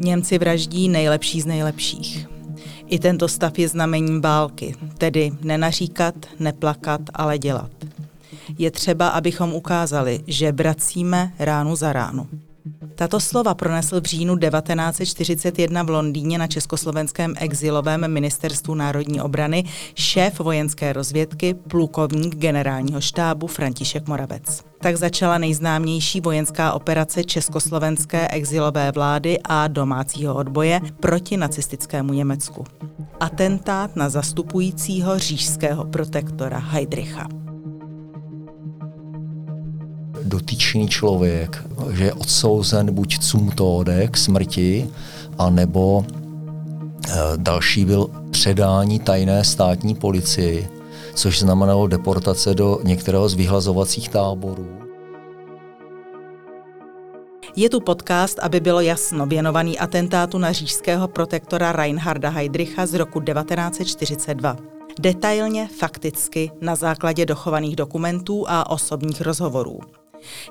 Němci vraždí nejlepší z nejlepších. I tento stav je znamením války, tedy nenaříkat, neplakat, ale dělat. Je třeba, abychom ukázali, že bracíme ránu za ránu. Tato slova pronesl v říjnu 1941 v Londýně na československém exilovém ministerstvu národní obrany šéf vojenské rozvědky, plukovník generálního štábu František Moravec. Tak začala nejznámější vojenská operace československé exilové vlády a domácího odboje proti nacistickému Německu. Atentát na zastupujícího říšského protektora Heidricha dotyčný člověk, že je odsouzen buď cum tode k smrti, anebo eh, další byl předání tajné státní policii, což znamenalo deportace do některého z vyhlazovacích táborů. Je tu podcast, aby bylo jasno, věnovaný atentátu na říšského protektora Reinharda Heydricha z roku 1942. Detailně, fakticky, na základě dochovaných dokumentů a osobních rozhovorů.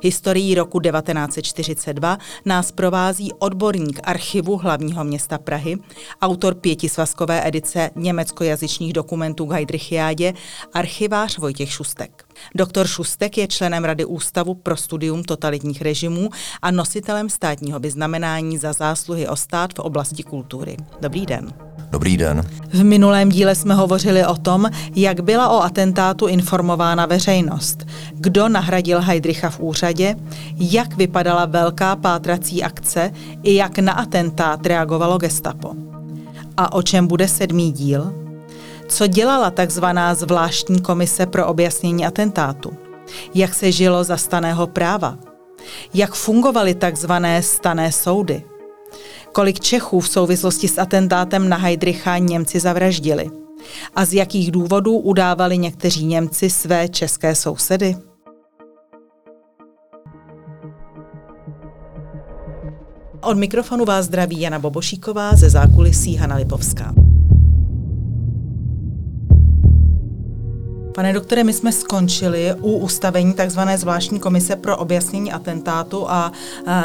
Historií roku 1942 nás provází odborník archivu hlavního města Prahy, autor pětisvazkové edice německojazyčných dokumentů k Heidrichiádě, archivář Vojtěch Šustek. Doktor Šustek je členem Rady Ústavu pro studium totalitních režimů a nositelem státního vyznamenání za zásluhy o stát v oblasti kultury. Dobrý den. Dobrý den. V minulém díle jsme hovořili o tom, jak byla o atentátu informována veřejnost, kdo nahradil Heidricha v úřadě, jak vypadala velká pátrací akce i jak na atentát reagovalo gestapo. A o čem bude sedmý díl? Co dělala takzvaná zvláštní komise pro objasnění atentátu? Jak se žilo za staného práva? Jak fungovaly takzvané stané soudy? Kolik Čechů v souvislosti s atentátem na Heidricha Němci zavraždili a z jakých důvodů udávali někteří Němci své české sousedy? Od mikrofonu vás zdraví Jana Bobošíková ze zákulisí Hana Lipovská. Pane doktore, my jsme skončili u ustavení tzv. zvláštní komise pro objasnění atentátu a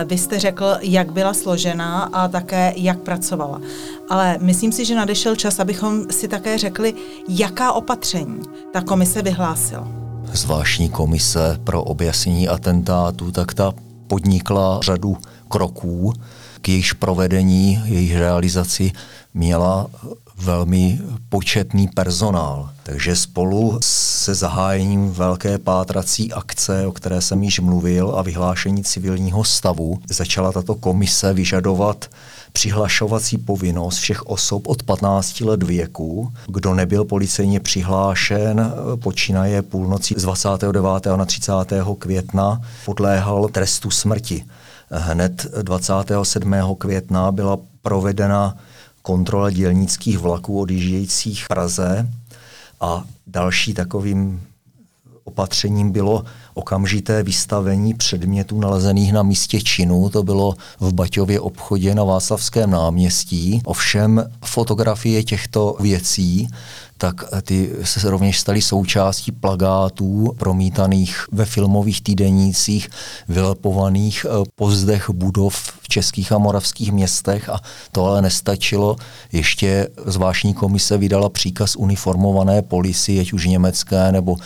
vy jste řekl, jak byla složená a také jak pracovala. Ale myslím si, že nadešel čas, abychom si také řekli, jaká opatření ta komise vyhlásila. Zvláštní komise pro objasnění atentátu, tak ta podnikla řadu kroků, k jejíž provedení, jejich realizaci měla velmi početný personál. Takže spolu se zahájením velké pátrací akce, o které jsem již mluvil, a vyhlášení civilního stavu, začala tato komise vyžadovat přihlašovací povinnost všech osob od 15 let věku. Kdo nebyl policejně přihlášen, počínaje půlnoci z 29. na 30. května, podléhal trestu smrti. Hned 27. května byla provedena kontrola dělnických vlaků odjíždějících Praze. A další takovým opatřením bylo okamžité vystavení předmětů nalezených na místě činu. To bylo v Baťově obchodě na Václavském náměstí. Ovšem fotografie těchto věcí tak ty se rovněž staly součástí plagátů promítaných ve filmových týdenících, vylepovaných eh, po zdech budov v českých a moravských městech a to ale nestačilo. Ještě zvláštní komise vydala příkaz uniformované policii, ať už německé nebo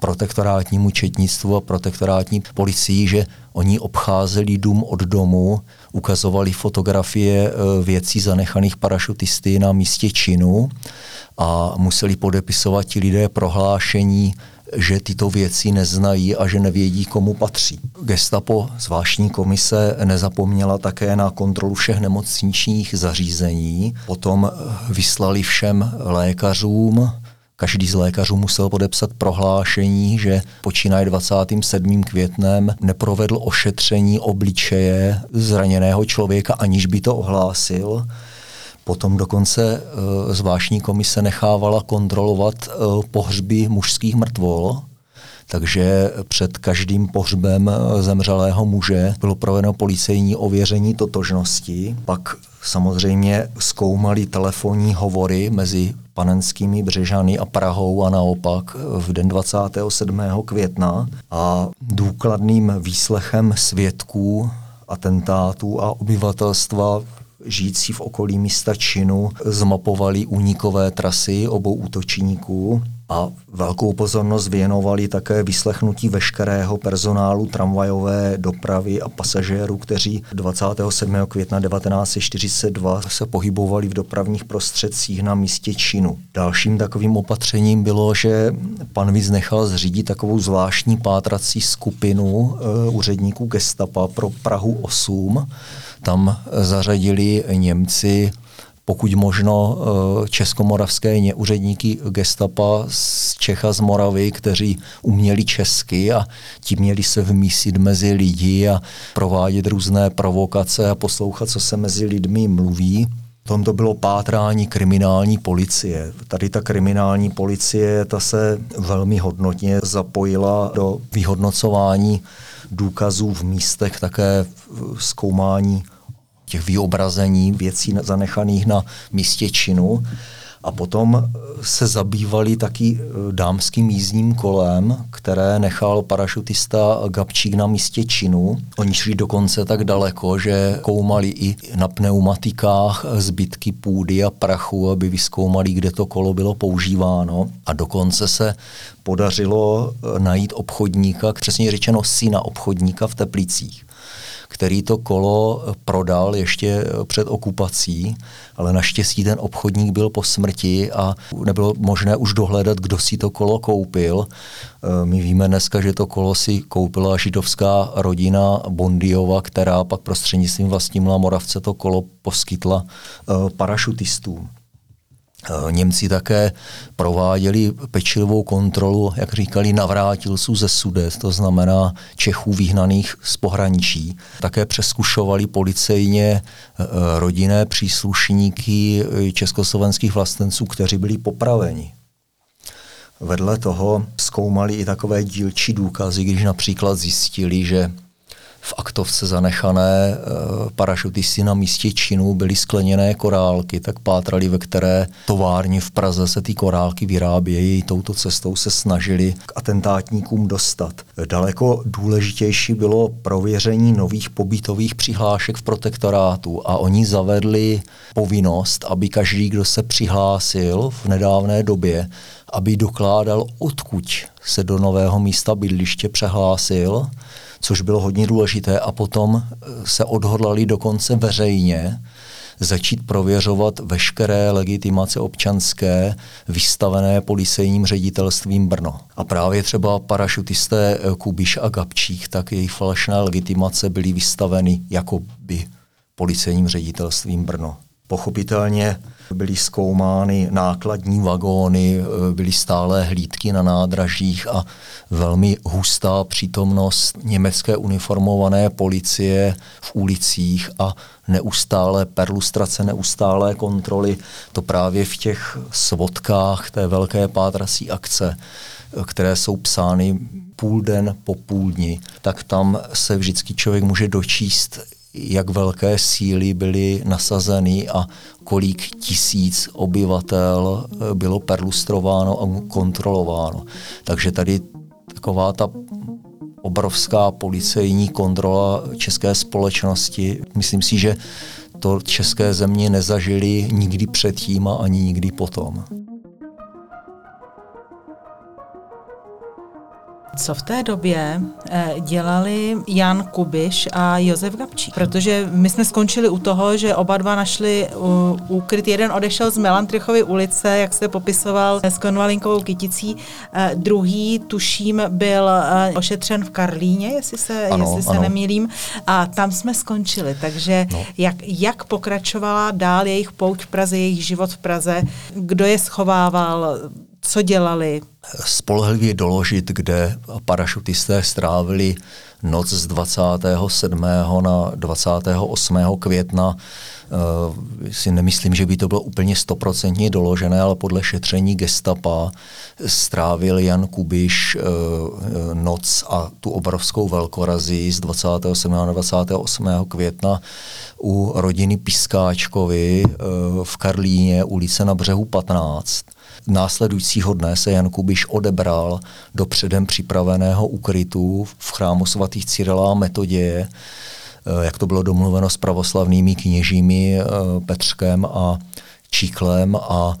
protektorátnímu četnictvu a protektorátní policii, že oni obcházeli dům od domu, ukazovali fotografie eh, věcí zanechaných parašutisty na místě činu a museli podepisovat ti lidé prohlášení, že tyto věci neznají a že nevědí, komu patří. Gestapo, zvláštní komise, nezapomněla také na kontrolu všech nemocničních zařízení. Potom vyslali všem lékařům, Každý z lékařů musel podepsat prohlášení, že počínaje 27. květnem neprovedl ošetření obličeje zraněného člověka, aniž by to ohlásil. Potom dokonce e, zvláštní komise nechávala kontrolovat e, pohřby mužských mrtvol, takže před každým pohřbem e, zemřelého muže bylo provedeno policejní ověření totožnosti. Pak samozřejmě zkoumali telefonní hovory mezi panenskými Břežany a Prahou a naopak v den 27. května a důkladným výslechem svědků atentátů a obyvatelstva žijící v okolí místa činu zmapovali unikové trasy obou útočníků a velkou pozornost věnovali také vyslechnutí veškerého personálu tramvajové dopravy a pasažérů, kteří 27. května 1942 se pohybovali v dopravních prostředcích na místě činu. Dalším takovým opatřením bylo, že pan Víc nechal zřídit takovou zvláštní pátrací skupinu uh, úředníků gestapa pro Prahu 8. Tam zařadili Němci pokud možno eh, českomoravské úředníky gestapa z Čecha, z Moravy, kteří uměli česky a ti měli se vmísit mezi lidi a provádět různé provokace a poslouchat, co se mezi lidmi mluví. Tom to bylo pátrání kriminální policie. Tady ta kriminální policie, ta se velmi hodnotně zapojila do vyhodnocování důkazů v místech, také zkoumání těch vyobrazení věcí zanechaných na místě činu. A potom se zabývali taky eh, dámským jízdním kolem, které nechal parašutista Gabčík na místě činu. Oni šli dokonce tak daleko, že koumali i na pneumatikách zbytky půdy a prachu, aby vyskoumali, kde to kolo bylo používáno. A dokonce se podařilo eh, najít obchodníka, přesně řečeno syna obchodníka v Teplicích který to kolo prodal ještě před okupací, ale naštěstí ten obchodník byl po smrti a nebylo možné už dohledat, kdo si to kolo koupil. E, my víme dneska, že to kolo si koupila židovská rodina Bondiova, která pak prostřednictvím vlastnímla Moravce to kolo poskytla e, parašutistům. Eh, Němci také prováděli pečlivou kontrolu, jak říkali, navrátilců ze Sudet, to znamená Čechů vyhnaných z pohraničí. Také přeskušovali policejně eh, rodinné příslušníky eh, československých vlastenců, kteří byli popraveni. Vedle toho zkoumali i takové dílčí důkazy, když například zjistili, že v aktovce zanechané eh, parašutisty na místě činu byly skleněné korálky, tak pátrali, ve které továrně v Praze se ty korálky vyrábějí. Touto cestou se snažili k atentátníkům dostat. Daleko důležitější bylo prověření nových pobytových přihlášek v protektorátu a oni zavedli povinnost, aby každý, kdo se přihlásil v nedávné době, aby dokládal, odkud se do nového místa bydliště přehlásil což bylo hodně důležité a potom eh, se odhodlali dokonce veřejně začít prověřovat veškeré legitimace občanské vystavené policejním ředitelstvím Brno. A právě třeba parašutisté eh, Kubiš a Gabčík, tak jejich falešné legitimace byly vystaveny jako by policejním ředitelstvím Brno. Pochopitelně byly zkoumány nákladní vagóny, e, byly stále hlídky na nádražích a velmi hustá přítomnost německé uniformované policie v ulicích a neustále perlustrace, neustále kontroly. To právě v těch svodkách té velké pátrací akce které jsou psány půl den po půl dni, tak tam se vždycky člověk může dočíst, jak velké síly byly nasazeny a kolik tisíc obyvatel eh, bylo perlustrováno a kontrolováno. Takže tady taková ta obrovská policejní kontrola české společnosti, myslím si, že to české země nezažili nikdy předtím a ani nikdy potom. Co v té době eh, dělali Jan Kubiš a Josef Gabčík? Protože my jsme skončili u toho, že oba dva našli úkryt. Jeden odešel z Melantrichovy ulice, jak se popisoval s konvalinkovou kyticí. Eh, druhý, tuším, byl eh, ošetřen v Karlíně, jestli se, ano, jestli se ano. nemýlím. A tam jsme skončili. Takže no. jak, jak pokračovala dál jejich pouť v Praze, jejich život v Praze? Kdo je schovával? Co dělali? Spolehlivě doložit, kde parašutisté strávili noc z 27. na 28. května. Uh, si nemyslím, že by to bylo úplně stoprocentně doložené, ale podle šetření gestapa strávil Jan Kubiš uh, noc a tu obrovskou velkorazí z 27. na 28. května u rodiny Piskáčkovi uh, v Karlíně, ulice na břehu 15 Následujícího dne se Jan Kubiš odebral do předem připraveného ukrytu v chrámu svatých Cyrila a Metoděje, jak to bylo domluveno s pravoslavnými kněžími Petřkem a Číklem a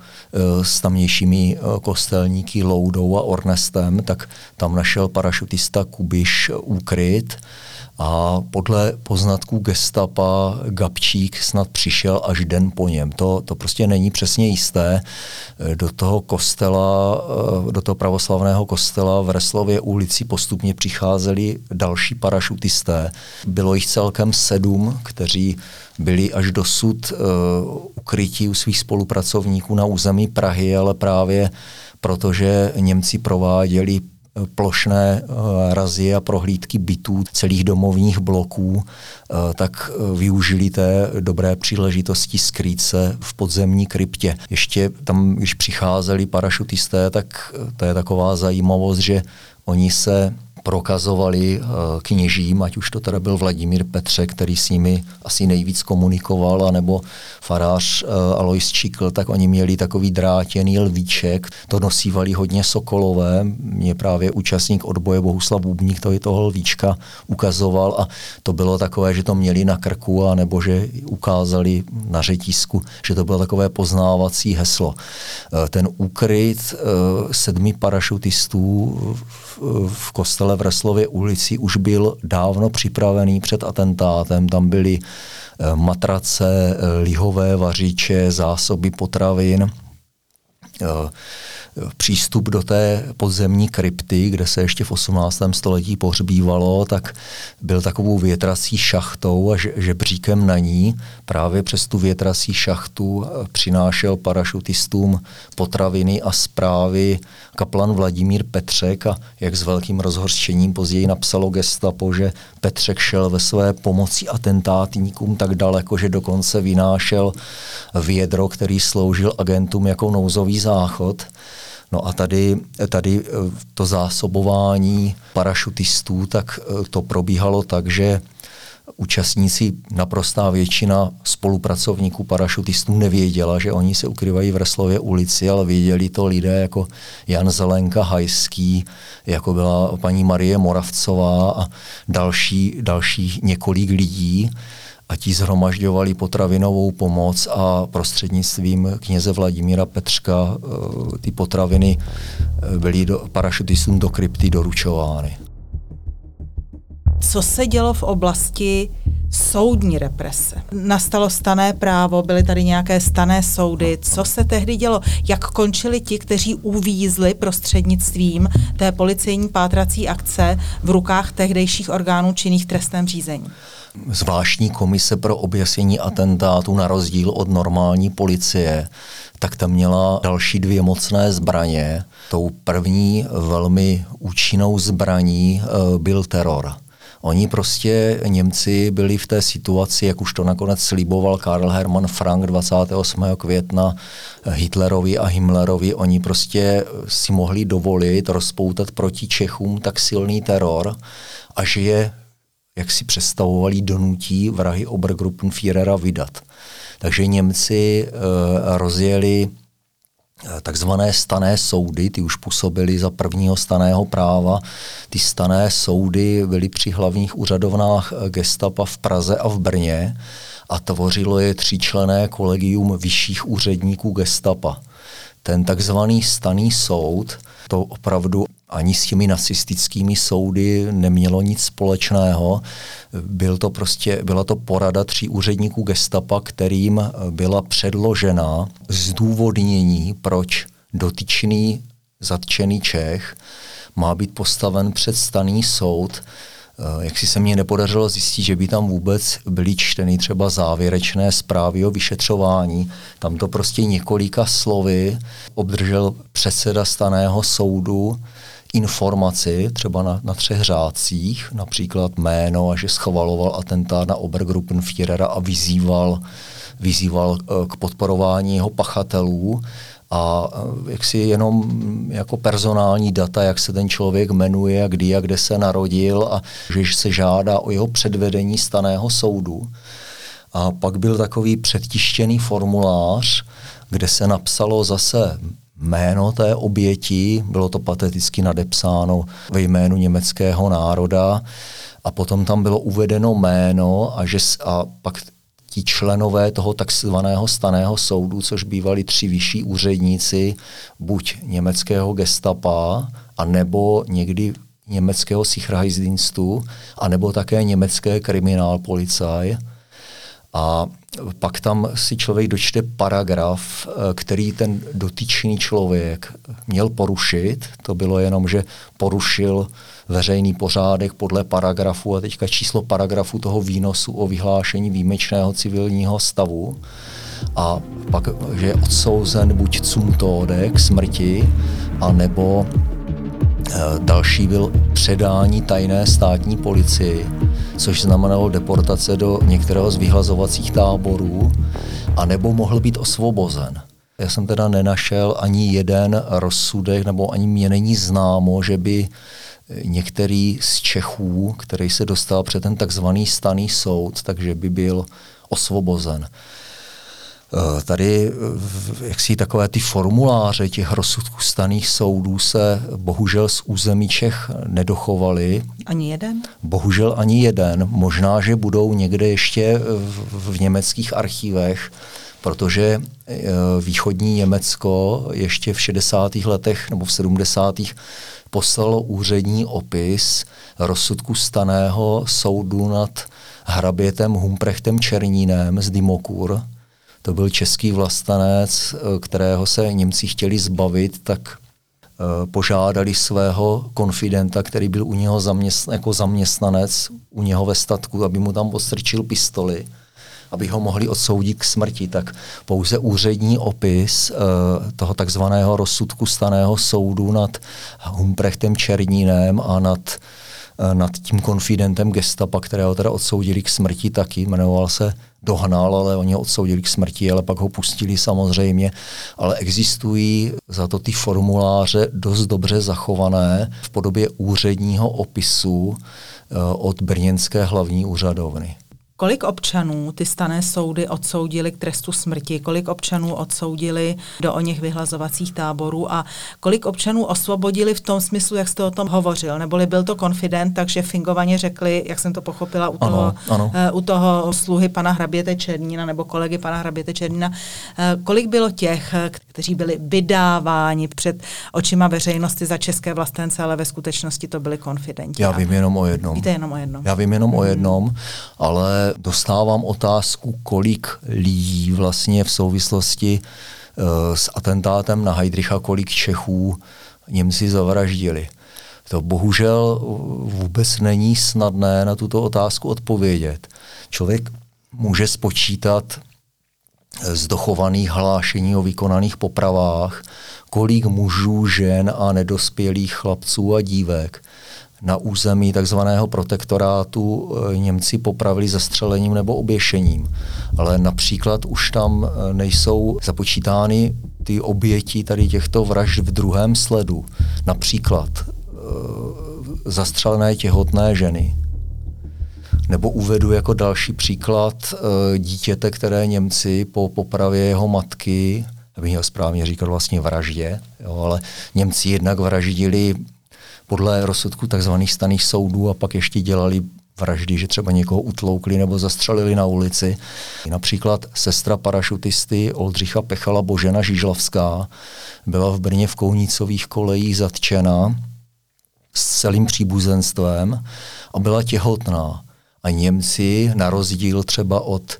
s tamnějšími kostelníky Loudou a Ornestem, tak tam našel parašutista Kubiš úkryt a podle poznatků gestapa Gabčík snad přišel až den po něm. To, to prostě není přesně jisté. Do toho kostela, do toho pravoslavného kostela v Reslově ulici postupně přicházeli další parašutisté. Bylo jich celkem sedm, kteří byli až dosud uh, ukrytí u svých spolupracovníků na území Prahy, ale právě protože Němci prováděli plošné eh, razy a prohlídky bytů, celých domovních bloků, eh, tak eh, využili té dobré příležitosti skrýt se v podzemní kryptě. Ještě tam, když přicházeli parašutisté, tak to je taková zajímavost, že oni se prokazovali eh, kněžím, ať už to teda byl Vladimír Petře, který s nimi asi nejvíc komunikoval, anebo farář eh, Alois Čikl, tak oni měli takový drátěný lvíček, to nosívali hodně sokolové, mě právě účastník odboje Bohuslav Bubník to toho lvíčka ukazoval a to bylo takové, že to měli na krku a nebo že ukázali na řetízku, že to bylo takové poznávací heslo. Eh, ten úkryt sedmi parašutistů v kostele v Reslově ulici už byl dávno připravený před atentátem. Tam byly eh, matrace, eh, lihové vařiče, zásoby potravin přístup do té podzemní krypty, kde se ještě v 18. století pohřbívalo, tak byl takovou větrací šachtou a žebříkem na ní. Právě přes tu větrací šachtu eh, přinášel parašutistům potraviny a zprávy kaplan Vladimír Petřek a jak s velkým rozhorčením později napsalo gestapo, že Petřek šel ve své pomoci atentátníkům tak daleko, že dokonce vynášel vědro, který sloužil agentům jako nouzový záchod. No a tady, tady eh, to zásobování parašutistů, tak eh, to probíhalo tak, že účastníci, naprostá většina spolupracovníků parašutistů nevěděla, že oni se ukryvají v Reslově ulici, ale věděli to lidé jako Jan Zelenka Hajský, jako byla paní Marie Moravcová a další, další několik lidí a ti zhromažďovali potravinovou pomoc a prostřednictvím kněze Vladimíra Petřka eh, ty potraviny eh, byly do, parašutistům do krypty doručovány. Co se dělo v oblasti soudní represe? Nastalo stané právo, byly tady nějaké stané soudy. Co se tehdy dělo? Jak končili ti, kteří uvízli prostřednictvím té policejní pátrací akce v rukách tehdejších orgánů činných trestném řízení? zvláštní komise pro objasnění atentátu na rozdíl od normální policie, tak tam měla další dvě mocné zbraně. Tou první velmi účinnou zbraní e, byl teror. Oni prostě, Němci byli v té situaci, jak už to nakonec sliboval Karl Hermann Frank 28. května Hitlerovi a Himmlerovi, oni prostě si mohli dovolit rozpoutat proti Čechům tak silný teror, až je jak si představovali, donutí vrahy Obergruppenführera vydat. Takže Němci e, rozjeli takzvané stané soudy, ty už působily za prvního staného práva. Ty stané soudy byly při hlavních úřadovnách eh, gestapa v Praze a v Brně a tvořilo je tříčlené kolegium vyšších úředníků gestapa. Ten takzvaný staný soud to opravdu ani s těmi nacistickými soudy nemělo nic společného. Byl to prostě, byla to porada tří úředníků gestapa, kterým byla předložena zdůvodnění, proč dotyčný zatčený Čech má být postaven před staný soud, Eh, jak si se mně nepodařilo zjistit, že by tam vůbec byly čteny třeba závěrečné zprávy o vyšetřování. Tam to prostě několika slovy obdržel předseda staného soudu informaci třeba na, na třech řádcích, například jméno a že schvaloval atentát na Obergruppenführera a vyzýval, vyzýval eh, k podporování jeho pachatelů a eh, jak si jenom jako personální data, jak se ten člověk jmenuje, kdy a kde se narodil a že se žádá o jeho předvedení staného soudu. A pak byl takový předtištěný formulář, kde se napsalo zase jméno té oběti, bylo to pateticky nadepsáno ve jménu německého národa a potom tam bylo uvedeno jméno a, že, a pak ti členové toho takzvaného staného soudu, což bývali tři vyšší úředníci, buď německého gestapa, a nebo někdy německého Sicherheitsdienstu, a nebo také německé kriminálpolicaj. A pak tam si člověk dočte paragraf, eh, který ten dotyčný člověk měl porušit. To bylo jenom, že porušil veřejný pořádek podle paragrafu. A teďka číslo paragrafu toho výnosu o vyhlášení výjimečného civilního stavu. A pak, že je odsouzen buď cum tode k smrti, anebo e, další byl předání tajné státní policii, což znamenalo deportace do některého z vyhlazovacích táborů, anebo mohl být osvobozen. Já jsem teda nenašel ani jeden rozsudek, nebo ani mě není známo, že by některý z Čechů, který se dostal před ten takzvaný staný soud, takže by byl osvobozen. Eh, tady jak si takové ty formuláře těch rozsudků staných soudů se bohužel z území Čech nedochovaly. Ani jeden? Bohužel ani jeden. Možná, že budou někde ještě v, v německých archivech, protože eh, východní Německo ještě v 60. letech nebo v 70 poslalo úřední opis rozsudku staného soudu nad hrabětem Humprechtem Černínem z Dimokur. To byl český vlastanec, kterého se Němci chtěli zbavit, tak eh, požádali svého konfidenta, který byl u něho zaměstn- jako zaměstnanec u něho ve statku, aby mu tam postrčil pistoli aby ho mohli odsoudit k smrti, tak pouze úřední opis uh, toho takzvaného rozsudku staného soudu nad Humprechtem Černínem a nad nad tím konfidentem gestapa, kterého teda odsoudili k smrti taky, jmenoval se Dohnal, ale oni ho odsoudili k smrti, ale pak ho pustili samozřejmě. Ale existují za to ty formuláře dost dobře zachované v podobě úředního opisu uh, od Brněnské hlavní úřadovny. Kolik občanů ty stané soudy odsoudili k trestu smrti, kolik občanů odsoudili do o něch vyhlazovacích táborů a kolik občanů osvobodili v tom smyslu, jak jste o tom hovořil, neboli byl to konfident, takže fingovaně řekli, jak jsem to pochopila u toho, ano, ano. Uh, u toho sluhy pana Hraběte Černína nebo kolegy pana Hraběte Černína, uh, kolik bylo těch, kteří byli vydáváni před očima veřejnosti za české vlastence, ale ve skutečnosti to byli konfidenti. Já vím jenom o jednom. Víte jenom o jednom. Já vím jenom hmm. o jednom, ale dostávám otázku, kolik lidí vlastně v souvislosti uh, s atentátem na Heidricha, kolik Čechů Němci zavraždili. To bohužel vůbec není snadné na tuto otázku odpovědět. Člověk může spočítat z dochovaných hlášení o vykonaných popravách, kolik mužů, žen a nedospělých chlapců a dívek na území takzvaného protektorátu eh, Němci popravili zastřelením nebo oběšením. Ale například už tam eh, nejsou započítány ty oběti tady těchto vražd v druhém sledu. Například e, zastřelené těhotné ženy. Nebo uvedu jako další příklad dítěte, které Němci po popravě jeho matky, abych měl správně říkat vlastně vraždě, jo, ale Němci jednak vraždili podle rozsudku tzv. staných soudů a pak ještě dělali vraždy, že třeba někoho utloukli nebo zastřelili na ulici. Například sestra parašutisty Oldřicha Pechala Božena Žižlavská byla v Brně v Kounicových kolejích zatčena s celým příbuzenstvem a byla těhotná. A Němci, na rozdíl třeba od,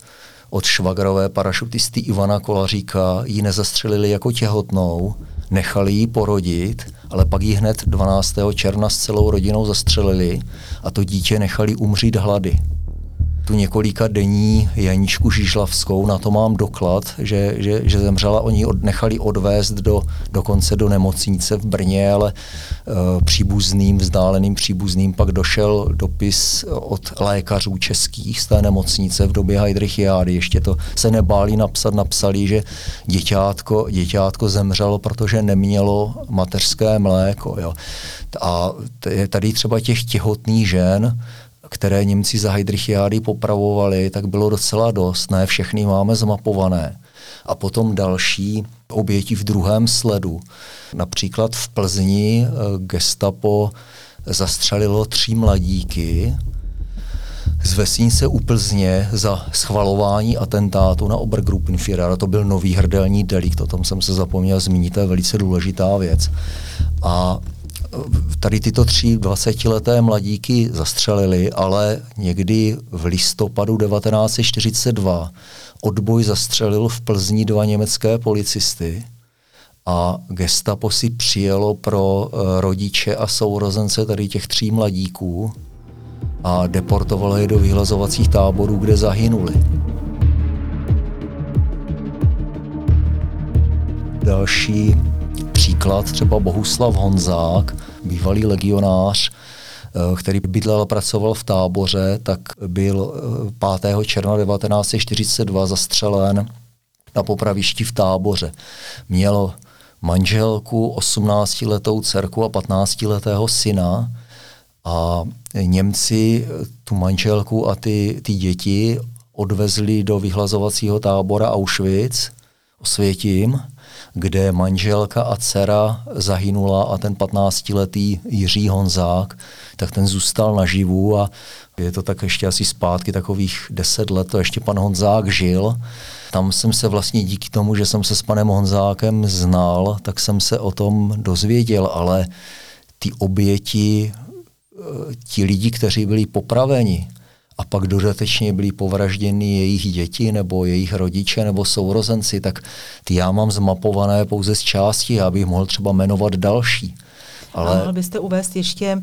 od švagrové parašutisty Ivana Kolaříka, ji nezastřelili jako těhotnou, nechali ji porodit, ale pak ji hned 12. června s celou rodinou zastřelili a to dítě nechali umřít hlady tu několika denní Janíčku Žižlavskou, na to mám doklad, že, že, že zemřela, oni od, nechali odvést do, dokonce do nemocnice v Brně, ale uh, příbuzným, vzdáleným příbuzným pak došel dopis od lékařů českých z té nemocnice v době Heidrichiády. Ještě to se nebáli napsat, napsali, že děťátko, děťátko zemřelo, protože nemělo mateřské mléko. Jo. A tady třeba těch těhotných žen, které Němci za Heidrichiády popravovali, tak bylo docela dost. Ne všechny máme zmapované. a potom další oběti v druhém sledu. Například v Plzni eh, gestapo zastřelilo tři mladíky z vesnice u Plzně za schvalování atentátu na Obergruppenführera. To byl nový hrdelní delikt, o tom jsem se zapomněl zmínit, to je velice důležitá věc. A tady tyto tři 20-leté mladíky zastřelili, ale někdy v listopadu 1942 odboj zastřelil v Plzni dva německé policisty a gestapo si přijelo pro eh, rodiče a sourozence tady těch tří mladíků a deportovalo je do vyhlazovacích táborů, kde zahynuli. Další příklad, třeba Bohuslav Honzák, bývalý legionář, eh, který bydlel a pracoval v táboře, tak byl 5. Eh, června 1942 zastřelen na popravišti v táboře. Měl manželku, 18-letou dcerku a 15-letého syna a Němci tu manželku a ty, ty děti odvezli do vyhlazovacího tábora Auschwitz, Osvětím, kde manželka a dcera zahynula a ten 15-letý Jiří Honzák, tak ten zůstal naživu a je to tak ještě asi zpátky takových deset let, to ještě pan Honzák žil. Tam jsem se vlastně díky tomu, že jsem se s panem Honzákem znal, tak jsem se o tom dozvěděl, ale ty oběti, eh, ti lidi, kteří byli popraveni, a pak dodatečně byli povražděny jejich děti nebo jejich rodiče nebo sourozenci, tak ty já mám zmapované pouze z části, abych mohl třeba jmenovat další. Ale... mohl byste uvést ještě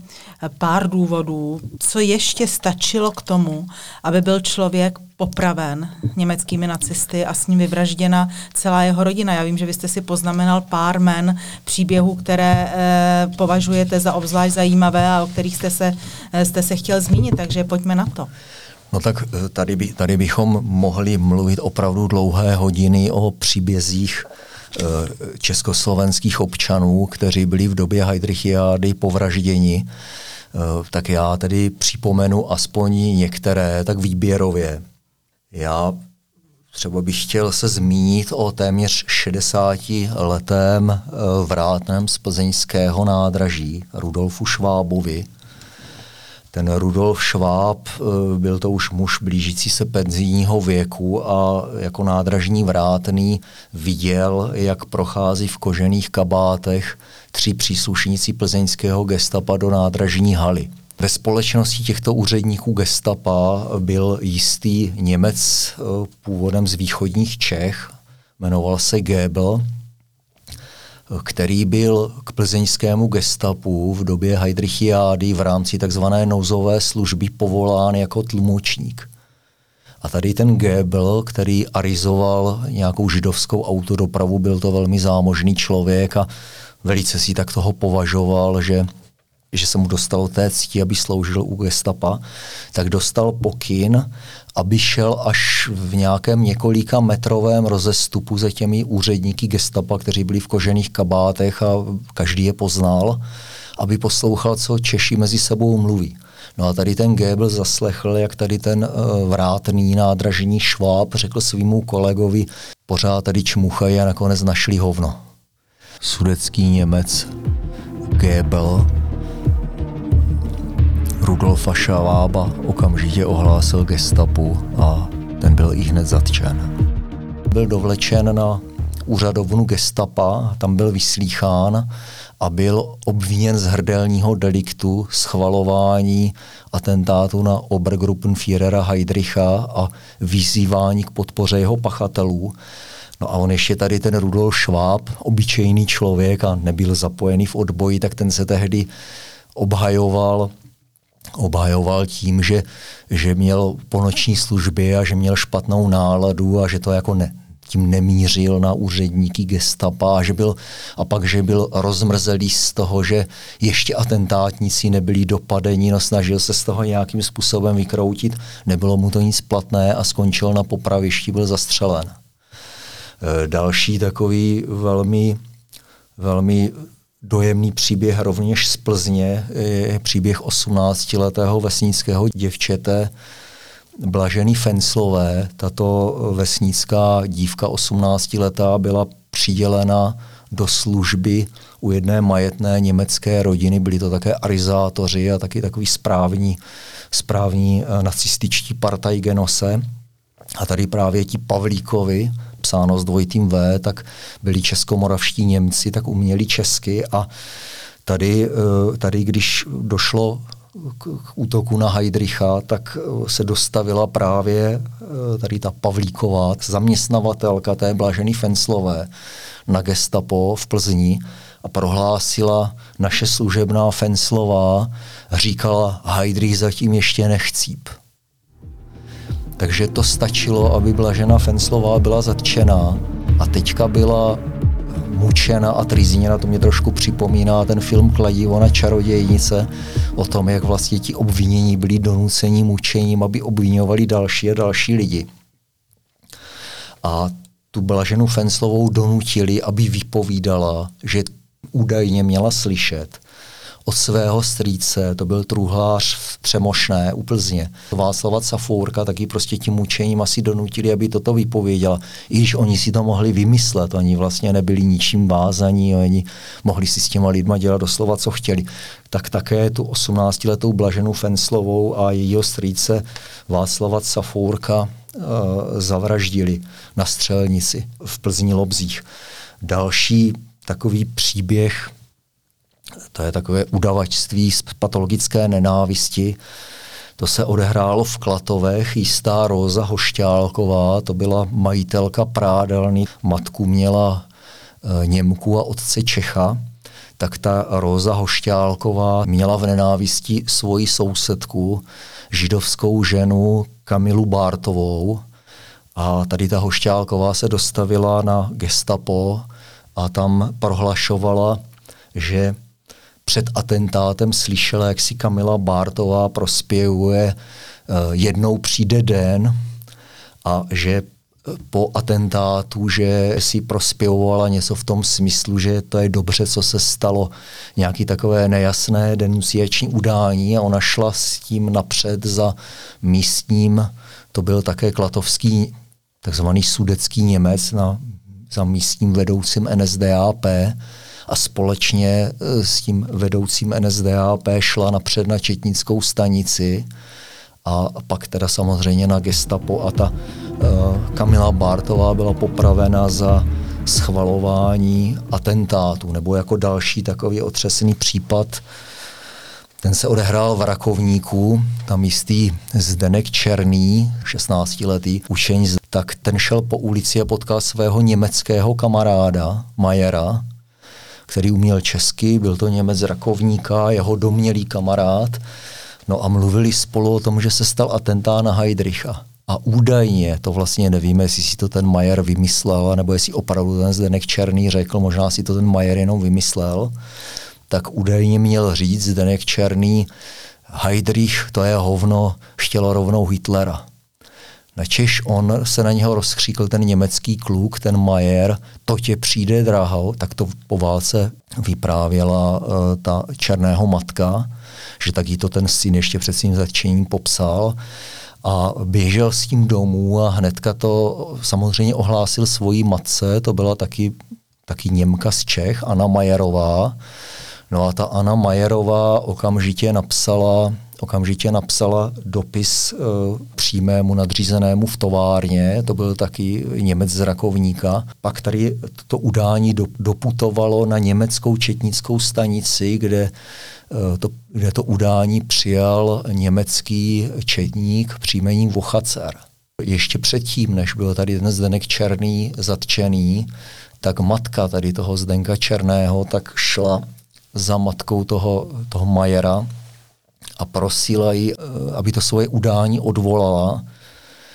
pár důvodů, co ještě stačilo k tomu, aby byl člověk popraven německými nacisty a s ním vyvražděna celá jeho rodina. Já vím, že vy jste si poznamenal pár men příběhů, které e, považujete za obzvlášť zajímavé a o kterých jste se, e, jste se chtěl zmínit, takže pojďme na to. No tak eh, tady, by, tady bychom mohli mluvit opravdu dlouhé hodiny o příbězích Eh, československých občanů, kteří byli v době Heidrichiády povražděni, eh, tak já tedy připomenu aspoň některé, tak výběrově. Já třeba bych chtěl se zmínit o téměř 60 letém eh, vrátném z plzeňského nádraží Rudolfu Švábovi, ten Rudolf Schwab eh, byl to už muž blížící se penzijního věku a jako nádražní vrátný viděl, jak prochází v kožených kabátech tři příslušníci plzeňského gestapa do nádražní haly. Ve společnosti těchto úředníků gestapa byl jistý Němec eh, původem z východních Čech, jmenoval se Gebel který byl k plzeňskému gestapu v době Heidrichiády v rámci tzv. nouzové služby povolán jako tlumočník. A tady ten Gebel, který arizoval nějakou židovskou autodopravu, byl to velmi zámožný člověk a velice si tak toho považoval, že že se mu dostalo té cti, aby sloužil u gestapa, tak dostal pokyn, aby šel až v nějakém několika metrovém rozestupu za těmi úředníky gestapa, kteří byli v kožených kabátech a každý je poznal, aby poslouchal, co Češi mezi sebou mluví. No a tady ten Goebbels zaslechl, jak tady ten uh, vrátný nádražní šváb řekl svýmu kolegovi, pořád tady čmuchají a nakonec našli hovno. Sudecký Němec Goebbels Rudolfa Šavába okamžitě ohlásil gestapu a ten byl i hned zatčen. Byl dovlečen na úřadovnu gestapa, tam byl vyslýchán a byl obviněn z hrdelního deliktu schvalování atentátu na Obergruppenführera Heidricha a vyzývání k podpoře jeho pachatelů. No a on ještě tady ten Rudolf Schwab, obyčejný člověk a nebyl zapojený v odboji, tak ten se tehdy obhajoval obhajoval tím, že, že měl po noční službě a že měl špatnou náladu a že to jako ne, tím nemířil na úředníky gestapa a, že byl, a pak, že byl rozmrzelý z toho, že ještě atentátníci nebyli dopadeni, no snažil se z toho nějakým způsobem vykroutit, nebylo mu to nic platné a skončil na popravišti, byl zastřelen. E, další takový velmi, velmi dojemný příběh rovněž z Plzně, je příběh 18-letého vesnického děvčete, Blažený Fenslové, tato vesnická dívka 18 letá byla přidělena do služby u jedné majetné německé rodiny. Byli to také arizátoři a taky takový správní, správní eh, nacističtí partajgenose. A tady právě ti Pavlíkovi, psáno s dvojitým V, tak byli českomoravští Němci, tak uměli česky a tady, eh, tady když došlo k útoku na Heidricha, tak eh, se dostavila právě tady ta Pavlíková, zaměstnavatelka té Blažený Fenslové na gestapo v Plzni a prohlásila naše služebná Fenslová, říkala Heidrich zatím ještě nechcíp. Takže to stačilo, aby Blažena Fenslová byla zatčená a teďka byla mučena a trizněna, to mě trošku připomíná ten film Kladivo na čarodějnice, o tom, jak vlastně ti obvinění byli donuceni mučením, aby obvinovali další a další lidi. A tu Blaženu Fenslovou donutili, aby vypovídala, že údajně měla slyšet od svého strýce, to byl truhlář v Třemošné u Plzně. Václava Cafourka taky prostě tím mučením asi donutili, aby toto vypověděla. I když oni si to mohli vymyslet, oni vlastně nebyli ničím vázaní, oni mohli si s těma lidma dělat doslova, co chtěli. Tak také tu 18-letou Blaženu Fenslovou a jejího strýce Václava Cafourka uh, zavraždili na střelnici v Plzni Lobzích. Další takový příběh, to je takové udavačství z patologické nenávisti, to se odehrálo v Klatovech. Jistá Róza Hošťálková, to byla majitelka prádelny, matku měla e, Němku a otce Čecha, tak ta Róza Hošťálková měla v nenávisti svoji sousedku, židovskou ženu Kamilu Bártovou. A tady ta Hošťálková se dostavila na gestapo a tam prohlašovala, že před atentátem slyšela, jak si Kamila Bártová prospěvuje eh, jednou přijde den a že po atentátu, že si prospěvovala něco v tom smyslu, že to je dobře, co se stalo, nějaký takové nejasné denunciační udání a ona šla s tím napřed za místním, to byl také klatovský takzvaný sudecký Němec na za místním vedoucím NSDAP a společně e, s tím vedoucím NSDAP šla napřed na Četnickou stanici a pak teda samozřejmě na gestapo a ta uh, Kamila Bartová byla popravena za schvalování atentátu nebo jako další takový otřesný případ. Ten se odehrál v Rakovníku, tam jistý Zdenek Černý, 16-letý učeň, tak ten šel po ulici a potkal svého německého kamaráda Majera, který uměl česky, byl to Němec Rakovníka, jeho domělý kamarád. No a mluvili spolu o tom, že se stal atentát na Heidricha. A údajně, to vlastně nevíme, jestli si to ten Majer vymyslel, nebo jestli opravdu ten Zdenek Černý řekl, možná si to ten Majer jenom vymyslel, tak údajně měl říct Zdenek Černý, Heidrich, to je hovno, chtělo rovnou Hitlera. Načež on se na něho rozkříkl ten německý kluk, ten Majer, to tě přijde draho, tak to po válce vyprávěla uh, ta černého matka, že taky to ten syn ještě před svým začením popsal. A běžel s tím domů a hnedka to samozřejmě ohlásil svojí matce, to byla taky, taky Němka z Čech, Anna Majerová, No a ta Anna Majerová okamžitě napsala, okamžitě napsala dopis e, přímému nadřízenému v továrně, to byl taky Němec z Rakovníka. Pak tady to udání do, doputovalo na německou četnickou stanici, kde e, to, kde to udání přijal německý četník příjmením Vochacer. Ještě předtím, než byl tady ten Zdenek Černý zatčený, tak matka tady toho Zdenka Černého tak šla za matkou toho, toho Majera a prosila ji, eh, aby to svoje udání odvolala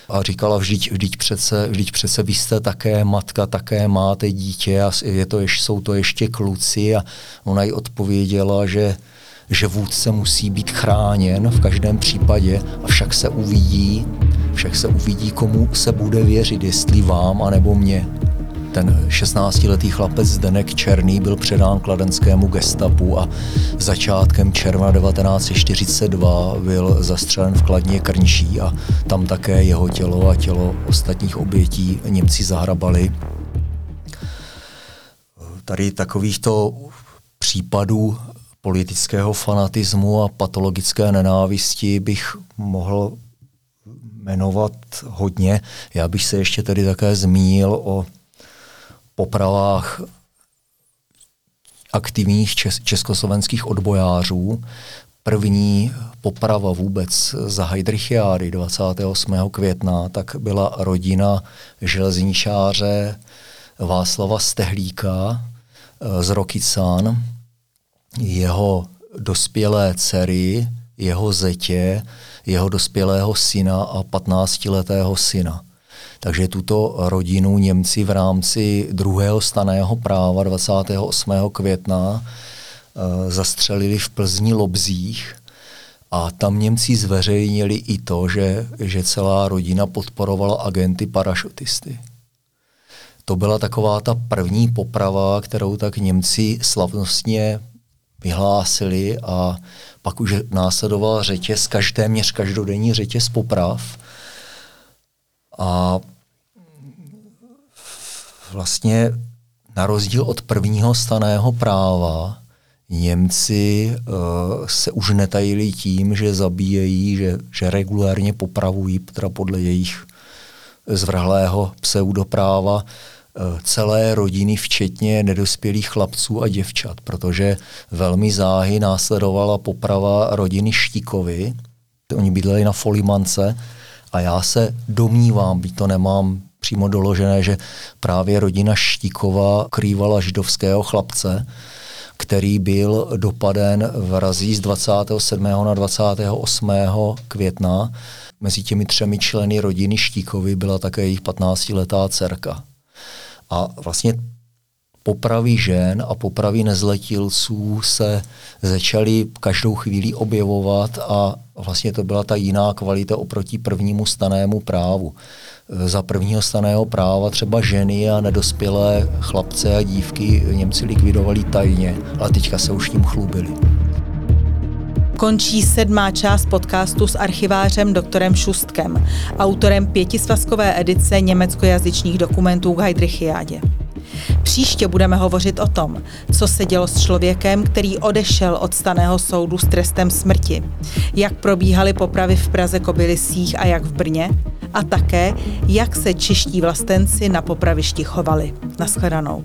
a říkala, vždyť, vždyť, přece, vždyť přece vy jste také matka, také máte dítě a je to jsou to ještě kluci a ona jí odpověděla, že, že vůdce musí být chráněn v každém případě a však se uvidí, však se uvidí, komu se bude věřit, jestli vám anebo mě. Ten 16-letý chlapec Zdenek Černý byl předán kladenskému gestapu a začátkem června 1942 byl zastřelen v Kladně Krnší a tam také jeho tělo a tělo ostatních obětí Němci zahrabali. Tady takovýchto případů politického fanatismu a patologické nenávisti bych mohl jmenovat hodně. Já bych se ještě tady také zmínil o popravách aktivních čes- československých odbojářů. První poprava vůbec za Heidrichiády 28. května, tak byla rodina železničáře Václava Stehlíka eh, z Rokycán, jeho dospělé dcery, jeho zetě, jeho dospělého syna a 15-letého syna. Takže tuto rodinu Němci v rámci druhého staného práva 28. května e, zastřelili v Plzni Lobzích a tam Němci zveřejnili i to, že, že celá rodina podporovala agenty parašutisty. To byla taková ta první poprava, kterou tak Němci slavnostně vyhlásili a pak už následoval řetěz, každý, téměř každodenní řetěz poprav. A vlastně na rozdíl od prvního staného práva Němci uh, se už netajili tím, že zabíjejí, že, že regulérně popravují, teda podle jejich zvrhlého pseudopráva, Eh, celé rodiny, včetně nedospělých chlapců a děvčat, protože velmi záhy následovala poprava rodiny Štíkovi. Oni bydleli na Folimance a já se domnívám, byť to nemám přímo doložené, že právě rodina Štíkova krývala židovského chlapce, který byl dopaden v razí z 27. na 28. května. Mezi těmi třemi členy rodiny Štíkovi byla také jejich 15-letá dcerka. A vlastně popravy žen a popravy nezletilců se začaly každou chvíli objevovat a vlastně to byla ta jiná kvalita oproti prvnímu stanému právu. Za prvního staného práva třeba ženy a nedospělé chlapce a dívky Němci likvidovali tajně, ale teďka se už tím chlubili. Končí sedmá část podcastu s archivářem doktorem Šustkem, autorem pětisvazkové edice německojazyčných dokumentů k Heidrichiádě. Příště budeme hovořit o tom, co se dělo s člověkem, který odešel od staného soudu s trestem smrti, jak probíhaly popravy v Praze Kobylisích a jak v Brně, a také, jak se čeští vlastenci na popravišti chovali. Naschledanou.